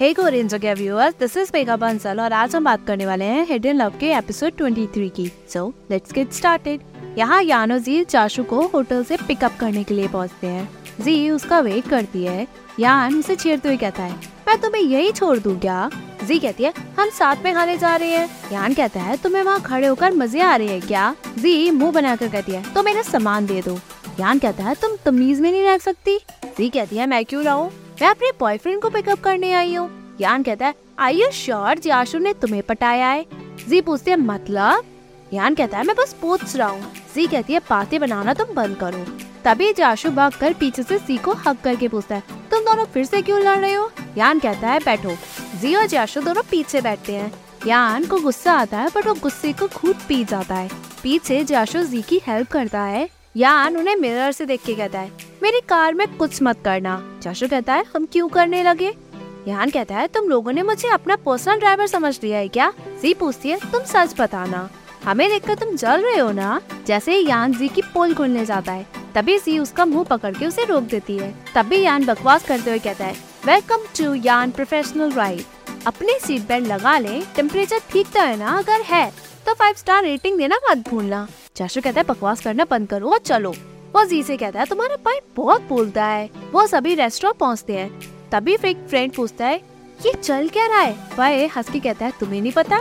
हे Korean जगह viewers this is Megha Bansal और आज हम बात करने वाले हैं हिडन लव के एपिसोड 23 की। सो लेट्स गेट स्टार्टेड यहाँ यानो जी चाशु को होटल से पिकअप करने के लिए पहुँचते हैं। जी, उसका वेट करती है। यान उसे छेड़ते हुए कहता है, मैं तुम्हें यही छोड़ दूँ क्या? जी कहती है, हम साथ में खाने जा रहे हैं। यान कहता है, तुम्हें वहाँ खड़े होकर मज़े आ रहे हैं क्या? जी, मुँह बनाकर कहती है तो मेरा सामान दे दो। यान कहता है, तुम तमीज में नहीं रह सकती? जी कहती है, मैं क्यों रहूँ मैं अपने बॉयफ्रेंड को पिकअप करने आई हूँ। यान कहता है आई यू श्योर जाशु ने तुम्हें पटाया है? जी पूछती है मतलब? यान कहता है, मैं बस पूछ रहा हूँ। जी कहती है, बातें बनाना तुम बंद करो। तभी जाशु भाग कर पीछे से सी को हक करके पूछता है, तुम दोनों फिर से क्यों लड़ रहे हो? यान कहता है, बैठो। जी और जाशु दोनों पीछे बैठते हैं। यान को गुस्सा आता है, पर वो गुस्से को खुद पी जाता है। पीछे जाशु जी की हेल्प करता है। यान उन्हें मिरर से देख के कहता है मेरी कार में कुछ मत करना। जाशु कहता है, हम क्यों करने लगे? यान कहता है, तुम लोगों ने मुझे अपना पर्सनल ड्राइवर समझ लिया है क्या? जी पूछती है, तुम सच बताना। हमें देखकर तुम जल रहे हो ना? जैसे यान जी की पोल खुलने जाता है, तभी जी उसका मुँह पकड़ के उसे रोक देती है। तभी यान बकवास करते हुए कहता है वेलकम टू यान प्रोफेशनल राइड अपने सीट बेल्ट लगा ले टेम्परेचर ठीक तो है ना अगर है तो फाइव स्टार रेटिंग देना मत भूलना। चाशु कहता है, बकवास करना बंद करो और चलो। वो जी से कहता है, तुम्हारा भाई बहुत बोलता है। वो सभी रेस्टोरेंट पहुँचते हैं। तभी फिर एक फ्रेंड पूछता है, ये चल क्या रहा है? वह हंस के कहता है, तुम्हें नहीं पता?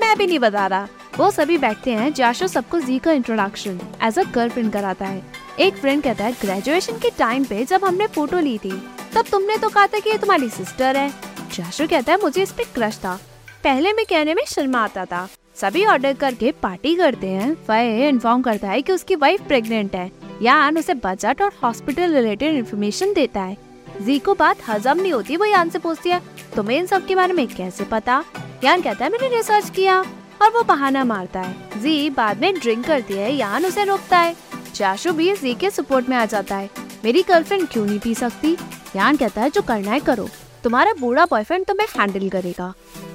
मैं भी नहीं बता रहा। वो सभी बैठते हैं, जाशो सबको जी का इंट्रोडक्शन एज अ गर्लफ्रेंड कराता है। एक फ्रेंड कहता है ग्रेजुएशन के टाइम पे जब हमने फ़ोटो ली थी, तब तुमने तो कहा था कि ये तुम्हारी सिस्टर है। जाशो कहता है, मुझे इस पे क्रश था। पहले मैं कहने में शर्मा आता था। सभी ऑर्डर करके पार्टी करते हैं। वह इन्फॉर्म करता है कि उसकी वाइफ प्रेग्नेंट है। यान उसे बजट और हॉस्पिटल रिलेटेड इन्फॉर्मेशन देता है। जी को बात हजम नहीं होती, वो यान से पूछती है, तुम्हें इन सब के बारे में कैसे पता? यान कहता है, मैंने रिसर्च किया और वो बहाना मारता है। जी, बाद में ड्रिंक करती है, यान उसे रोकता है। चाशु भी जी के सपोर्ट में आ जाता है। मेरी गर्लफ्रेंड क्यों नहीं पी सकती? यान कहता है, जो करना है करो। तुम्हारा बूढ़ा बॉयफ्रेंड तुम्हें हैंडल करेगा।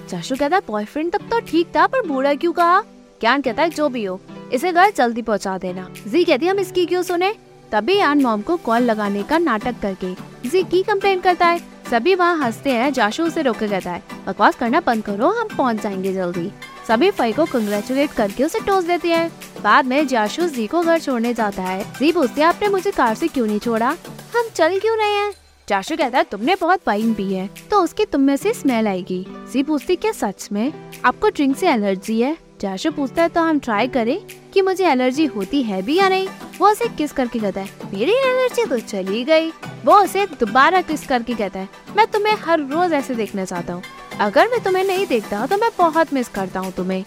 चाशु कहता है बॉयफ्रेंड तक तो ठीक था, पर बूढ़ा क्यों कहा? ज्ञान कहता है, जो भी हो। इसे घर जल्दी पहुँचा देना। जी कहती हम इसकी क्यों सुने? तभी यान मॉम को कॉल लगाने का नाटक करके जी की कंप्लेन करता है। सभी वहाँ हँसते हैं, जाशु उसे रोके कहता है, बकवास करना बंद करो, हम पहुँच जाएँगे जल्दी। सभी फई को कंग्रेचुलेट करके उसे टोस देती है। बाद में जाशु जी को घर छोड़ने जाता है। जी पूछती आपने मुझे कार से क्यों नहीं छोड़ा? हम चल क्यों रहे हैं? जाशु कहता है, तुमने बहुत वाइन पी है तो उसकी तुम में से स्मेल आएगी। जी पूछती क्या सच में? आपको ड्रिंक से एलर्जी है? जाशु पूछता है तो हम ट्राई करें कि मुझे एलर्जी होती है भी या नहीं। वो उसे किस करके कहता है? मेरी एलर्जी तो चली गई। वो उसे दोबारा किस करके कहता है? मैं तुम्हें हर रोज ऐसे देखना चाहता हूँ। अगर मैं तुम्हें नहीं देखता तो मैं बहुत मिस करता हूँ तुम्हें।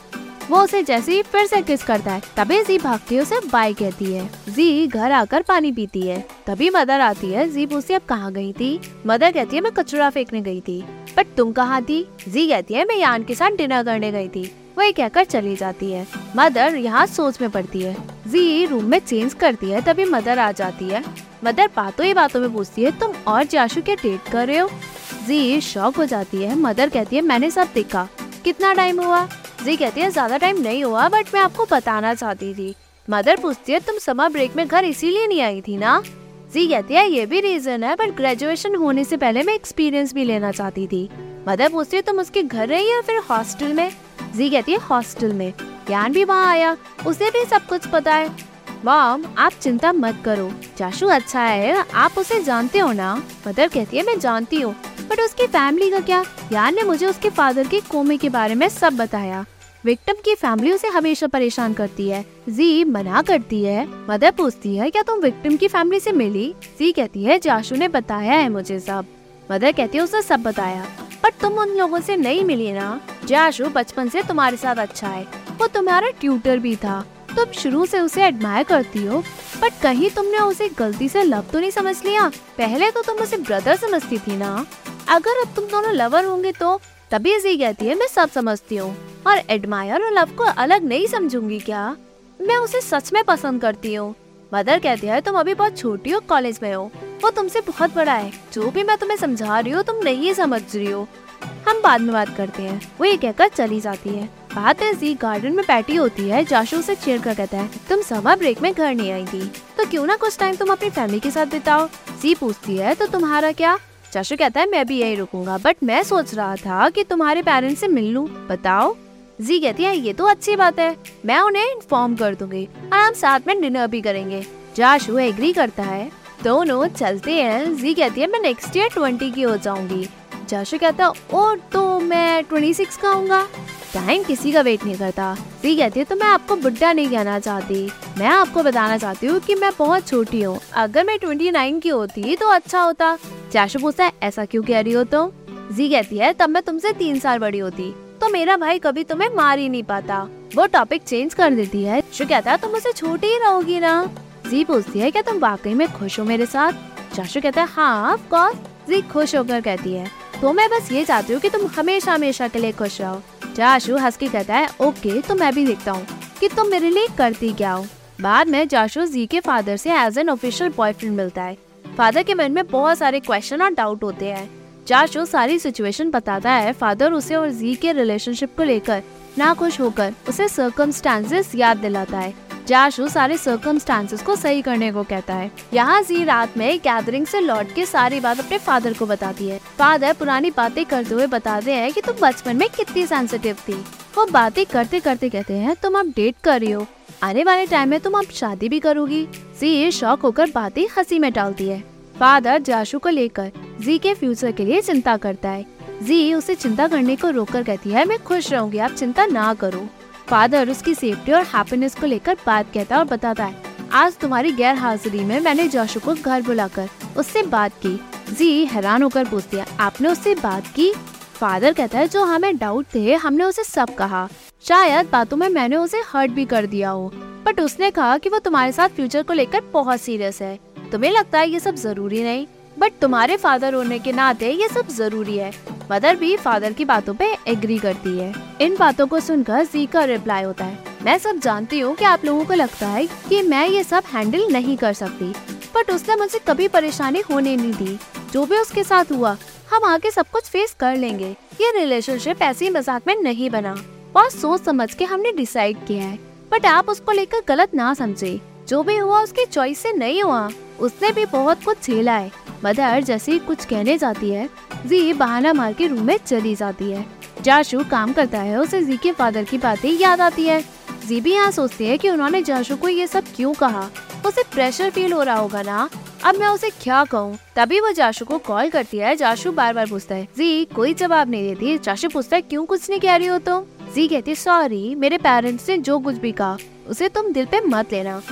वो उसे जैसे ही फिर से किस करता है, तभी जी भागती उसे बाय कहती है। जी घर आकर पानी पीती है। तभी मदर आती है। जी पूछती अब कहाँ गई थी? मदर कहती है, मैं कचरा फेंकने गई थी। बट तुम कहाँ थी? जी कहती है, मैं यान के साथ डिनर करने गई थी। वही कहकर चली जाती है। मदर यहाँ सोच में पड़ती है। जी, रूम में चेंज करती है, तभी मदर आ जाती है। मदर बातों ही बातों में पूछती है, तुम और जाशु के डेट कर रहे हो? जी शॉक हो जाती है। मदर कहती है, मैंने सब देखा। कितना टाइम हुआ? जी कहती है, ज़्यादा टाइम नहीं हुआ बट मैं आपको बताना चाहती थी। मदर पूछती है, तुम समर ब्रेक में घर इसीलिए नहीं आई थी ना? जी कहती है, ये भी रीजन है बट ग्रेजुएशन होने से पहले मैं एक्सपीरियंस भी लेना चाहती थी। मदर पूछती है, तुम उसके घर रही या फिर हॉस्टल में? जी कहती है हॉस्टल में। ज्ञान भी वहाँ आया, उसे भी सब कुछ पता है। मॉम, आप चिंता मत करो, चाशु अच्छा है, आप उसे जानते हो ना? मदर कहती है, मैं जानती हूँ बट उसकी फैमिली का क्या? यार ने मुझे उसके फादर के कोमे के बारे में सब बताया। विक्टिम की फैमिली उसे हमेशा परेशान करती है। जी, मना करती है। मदर पूछती है, क्या तुम विक्टिम की फैमिली से मिली? जी कहती है जाशु ने बताया है मुझे सब। मदर कहती है उसे सब बताया। पर तुम उन लोगों से नहीं मिली ना। जाशु बचपन से तुम्हारे साथ अच्छा है। वो तुम्हारा ट्यूटर भी था। तुम शुरू से उसे एडमायर करती हो बट कहीं तुमने उसे गलती से लव तो नहीं समझ लिया? पहले तो तुम उसे ब्रदर समझती थी ना। अगर अब तुम दोनों लवर होंगे तो तभी जी कहती है, मैं सब समझती हूँ। और एडमायर और लव को अलग नहीं समझूँगी क्या? मैं उसे सच में पसंद करती हूँ। मदर कहती है, तुम अभी बहुत छोटी हो कॉलेज में हो। वो तुमसे बहुत बड़ा है। जो भी मैं तुम्हें समझा रही हूँ, तुम नहीं समझ रही हो। हम बाद में बात करते हैं। वो ये कहकर चली जाती है। बात जी गार्डन में बैठी होती है, जाशु उसे छेड़ कर कहता है, तुम समर ब्रेक में घर नहीं थी तो क्यों ना कुछ टाइम तुम अपनी फैमिली के साथ बिताओ? जी पूछती है तो तुम्हारा क्या? चाशु कहता है, मैं भी यही रुकूँगा बट मैं सोच रहा था कि तुम्हारे पेरेंट्स से मिल लूँ। बताओ। जी कहती है, ये तो अच्छी बात है। मैं उन्हें इन्फॉर्म कर दूँगी। और हम साथ में डिनर भी करेंगे। जाशु एग्री करता है, दोनों चलते हैं। जी कहती है, मैं नेक्स्ट ईयर ट्वेंटी की हो जाऊँगी। जाशु कहता है, ओ तो मैं ट्वेंटी सिक्स का आऊँगा टाइम किसी का वेट नहीं करता। जी कहती है तो मैं आपको बुढ़ा नहीं कहना चाहती। मैं आपको बताना चाहती हूँ कि मैं बहुत छोटी हूँ। अगर मैं ट्वेंटी नाइन की होती तो अच्छा होता। चाशु पूछता है, ऐसा क्यों कह रही हो तुम? तो? जी कहती है, तब मैं तुमसे तीन साल बड़ी होती। तो मेरा भाई कभी तुम्हें मार ही नहीं पाता। वो टॉपिक चेंज कर देती है। शु कहता है तुम उसे छोटी ही रहोगी ना? जी पूछती है, क्या तुम वाकई में खुश हो मेरे साथ? चाशु कहता है हाँ ऑफ़ कोर्स जी खुश होकर कहती है तो मैं बस ये चाहती हूँ कि तुम हमेशा हमेशा के लिए खुश रहो। जाशु हंस के कहता है ओके तो मैं भी देखता हूँ कि तुम मेरे लिए करती क्या हो। बाद में जाशु जी के फादर से एज एन ऑफिशियल बॉयफ्रेंड मिलता है। फादर के मन में बहुत सारे क्वेश्चन और डाउट होते हैं। जाशु सारी सिचुएशन बताता है फादर उसे और जी के रिलेशनशिप को लेकर ना खुश होकर उसे सर्कमस्टांसेस याद दिलाता है। जाशु सारे सर्कमस्टांसेस को सही करने को कहता है। यहाँ जी रात में गैदरिंग से लौट के सारी बात अपने फादर को बताती है। फादर पुरानी बातें करते हुए बताते हैं कि तुम बचपन में कितनी सेंसिटिव थी। वो बातें करते करते कहते हैं, तुम अब डेट कर रही हो। आने वाले टाइम में तुम अब शादी भी करोगी। जी शौक होकर बातें हँसी में डालती है। फादर जाशु को लेकर जी के फ्यूचर के लिए चिंता करता है। जी उसे चिंता करने को रोककर कहती है, मैं खुश रहूँगी, आप चिंता ना करो। फादर उसकी सेफ्टी और हैप्पीनेस को लेकर बात कहता है और बताता है, आज तुम्हारी गैर हाजिरी में मैंने जोशु को घर बुलाकर उससे बात की। जी हैरान होकर पूछती है, आपने उससे बात की? फादर कहता है, जो हमें डाउट थे, हमने उसे सब कहा। शायद बातों में मैंने उसे हर्ट भी कर दिया हो बट उसने कहा कि वो तुम्हारे साथ फ्यूचर को लेकर बहुत सीरियस है। तुम्हें लगता है ये सब ज़रूरी नहीं बट तुम्हारे फादर होने के नाते ये सब ज़रूरी है। मदर भी फादर की बातों पे एग्री करती है। इन बातों को सुनकर जी का रिप्लाई होता है। मैं सब जानती हूँ कि आप लोगों को लगता है कि मैं ये सब हैंडल नहीं कर सकती बट उसने मुझे कभी परेशानी होने नहीं दी। जो भी उसके साथ हुआ, हम आगे सब कुछ फेस कर लेंगे। ये रिलेशनशिप ऐसे मज़ाक में नहीं बना। बहुत सोच समझ के हमने डिसाइड किया है। बट आप उसको लेकर गलत ना समझे। जो भी हुआ उसकी चॉइस से नहीं हुआ। उसने भी बहुत कुछ झेला है। मदर जैसे कुछ कहने जाती है, जी बहाना मार के रूम में चली जाती है। जाशु काम करता है, उसे जी के फादर की बातें याद आती है। जी भी यहाँ सोचती है कि उन्होंने जाशु को ये सब क्यों कहा? उसे प्रेशर फील हो रहा होगा ना? अब मैं उसे क्या कहूँ? तभी वो जाशु को कॉल करती है। जाशु बार बार पूछता है, जी कोई जवाब नहीं देती। जाशु पूछता है, क्यों कुछ नहीं कह रही हो तुम? तो? जी कहती सॉरी मेरे पेरेंट्स ने जो कुछ भी कहा, उसे तुम दिल पे मत लेना।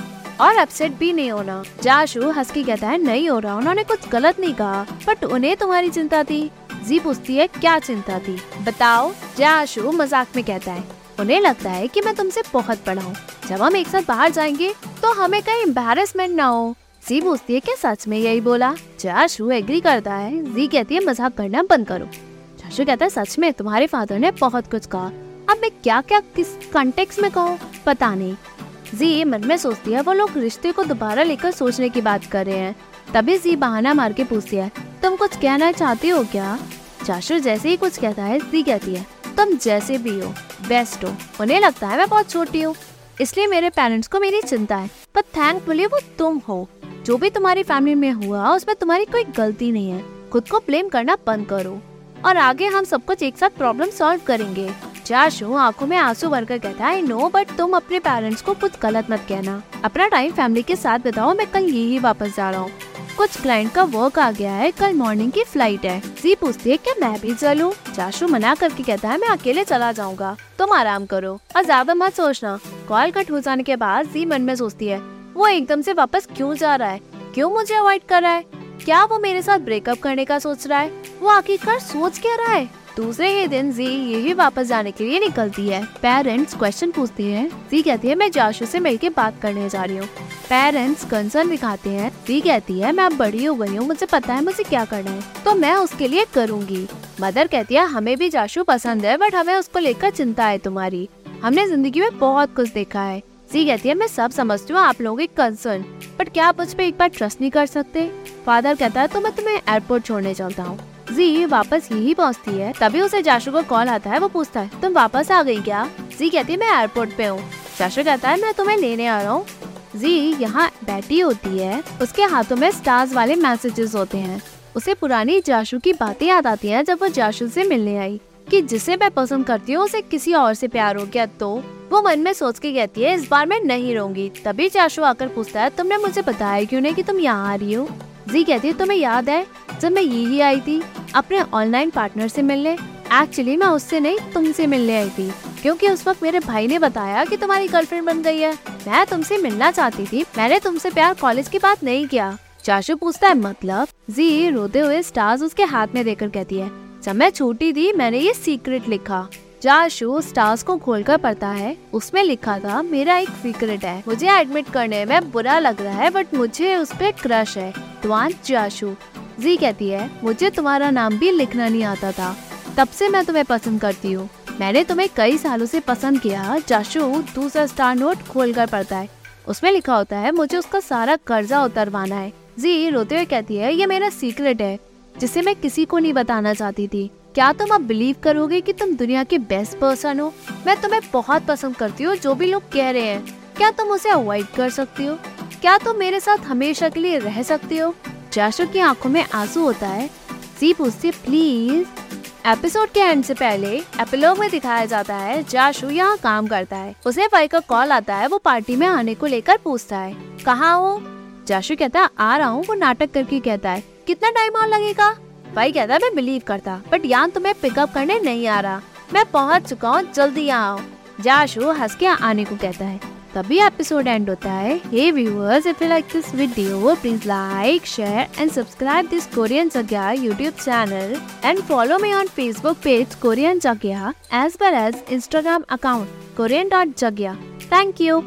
और अपसेट भी नहीं होना। जाशु हंस के कहता है, नहीं हो रहा, उन्होंने कुछ गलत नहीं कहा बट उन्हें तुम्हारी चिंता थी। जी पूछती है, क्या चिंता थी? बताओ, जाशु मज़ाक में कहता है, उन्हें लगता है कि मैं तुमसे बहुत बड़ा हूँ। जब हम एक साथ बाहर जाएँगे तो हमें कहीं एम्बेरसमेंट ना हो। जी पूछती है, क्या सच में यही बोला? जाशु एग्री करता है। जी कहती है, मज़ाक करना बंद करो। जाशु कहता है, सच में तुम्हारे फादर ने बहुत कुछ कहा। अब मैं क्या क्या किस कंटेक्स में कहूँ? पता नहीं। जी मन में सोचती है, वो लोग रिश्ते को दोबारा लेकर सोचने की बात कर रहे हैं। तभी जी बहाना मार के पूछती है, तुम कुछ कहना चाहती हो क्या? चाशु जैसे ही कुछ कहता है, जी कहती है, तुम जैसे भी हो बेस्ट हो, उन्हें लगता है मैं बहुत छोटी हूँ। इसलिए मेरे पेरेंट्स को मेरी चिंता है पर थैंकफुली वो तुम हो। जो भी तुम्हारी फैमिली में हुआ, उसमें तुम्हारी कोई गलती नहीं है। खुद को ब्लेम करना बंद करो। और आगे हम सब कुछ एक साथ प्रॉब्लम सॉल्व करेंगे। जाशु आँखों में आँसू भरकर कहता है नो बट तुम अपने पेरेंट्स को कुछ गलत मत कहना। अपना टाइम फैमिली के साथ बताओ, मैं कल यही वापस जा रहा हूँ। कुछ क्लाइंट का वर्क आ गया है, कल मॉर्निंग की फ़्लाइट है। जी पूछती है, क्या मैं भी चलूँ? जाशु मना करके कहता है, मैं अकेले चला जाऊँगा। तुम आराम करो। और ज़्यादा मत सोचना। कॉल कट हो जाने के बाद जी मन में सोचती है, वो एकदम से वापस क्यों जा रहा है? क्यों मुझे अवॉइड कर रहा है? क्या वो मेरे साथ ब्रेकअप करने का सोच रहा है? वो आखिरकार सोच क्या रहा है? दूसरे ही दिन जी यही वापस जाने के लिए निकलती है। पेरेंट्स क्वेश्चन पूछते हैं। जी कहती है, मैं जाशु से मिल के बात करने जा रही हूँ। पेरेंट्स कंसर्न दिखाते हैं। जी कहती है, मैं अब बड़ी हो गई हूँ, मुझे पता है मुझे क्या करना है तो मैं उसके लिए करूँगी। मदर कहती है, हमें भी जाशु पसंद है बट हमें उसको लेकर चिंता है तुम्हारी। हमने ज़िंदगी में बहुत कुछ देखा है। जी कहती है, मैं सब समझती हूँ, आप लोगों की कंसर्न बट क्या आप उस पर एक बार ट्रस्ट नहीं कर सकते? फादर कहता है तो मैं तुम्हें एयरपोर्ट छोड़ने चलता हूँ। जी वापस यही पहुँचती है। तभी उसे जाशु को कॉल आता है, वो पूछता है, तुम वापस आ गई क्या? जी, कहती है, मैं एयरपोर्ट पे हूँ। जाशु कहता है, मैं तुम्हें लेने आ रहा हूँ। जी, यहाँ बैठी होती है। उसके हाथों में स्टार्स वाले मैसेजेस होते हैं। उसे पुरानी जाशु की बातें याद आती हैं, जब वो जाशु से मिलने आई, कि जिसे मैं पसंद करती हूँ, उसे किसी और से प्यार हो गया तो वो मन में सोच के कहती है, इस बार मैं नहीं रहूँगी। तभी जाशु आकर पूछता है, तुमने मुझे बताया क्यों नहीं कि तुम यहाँ आ रही हो? जी, कहती है, तुम्हें याद है? जब मैं यही आई थी, अपने ऑनलाइन पार्टनर से मिलने एक्चुअली मैं उससे नहीं, तुमसे मिलने आई थी, क्योंकि उस वक्त मेरे भाई ने बताया कि तुम्हारी गर्लफ्रेंड बन गई है। मैं तुमसे मिलना चाहती थी, मैंने तुमसे प्यार कॉलेज की बात नहीं किया। चाशु पूछता है मतलब? जी, रोते हुए स्टार्स उसके हाथ में देकर कहती है, जब मैं छोटी थी, मैंने ये सीक्रेट लिखा। जाशु स्टार्स को खोल कर पढ़ता है, उसमें लिखा था, मेरा एक सीक्रेट है। मुझे एडमिट करने में बुरा लग रहा है बट मुझे उस पर क्रश है। तुआन जाशु जी कहती है, मुझे तुम्हारा नाम भी लिखना नहीं आता था। तब से मैं तुम्हें पसंद करती हूँ। मैंने तुम्हें कई सालों से पसंद किया जाशु दूसरा स्टार नोट खोल कर पढ़ता है। उसमें लिखा होता है, मुझे उसका सारा कर्जा उतरवाना है। जी, रोते हुए कहती है, ये मेरा सीक्रेट है, जिसे मैं किसी को नहीं बताना चाहती थी। क्या तुम अब बिलीव करोगे कि तुम दुनिया के बेस्ट पर्सन हो? मैं तुम्हें बहुत पसंद करती हूँ, जो भी लोग कह रहे हैं। क्या तुम उसे अवॉइड कर सकती हो? क्या तुम मेरे साथ हमेशा के लिए रह सकती हो? जाशु की आँखों में आँसू होता है। सी पूछती प्लीज़। एपिसोड के एंड से पहले एपिलोग में दिखाया जाता है जाशु यहाँ काम करता है। उसे भाई का कॉल आता है, वो पार्टी में आने को लेकर पूछता है, कहाँ हो? जाशु कहता है आ रहा हूँ, वो नाटक करके कहता है, कितना टाइम और लगेगा? भाई कहता है मैं बिलीव करता बट यहाँ तुम्हें पिकअप करने नहीं आ रहा। मैं पहुँच चुका हूँ, जल्दी यहाँ आओ। जाशु हंस के आने को कहता है तभी एपिसोड एंड होता है। Hey viewers if you like this video please like share and subscribe this Korean जगह YouTube channel and follow me on Facebook page Korean जगह as well as Instagram account Korean dot जगह thank you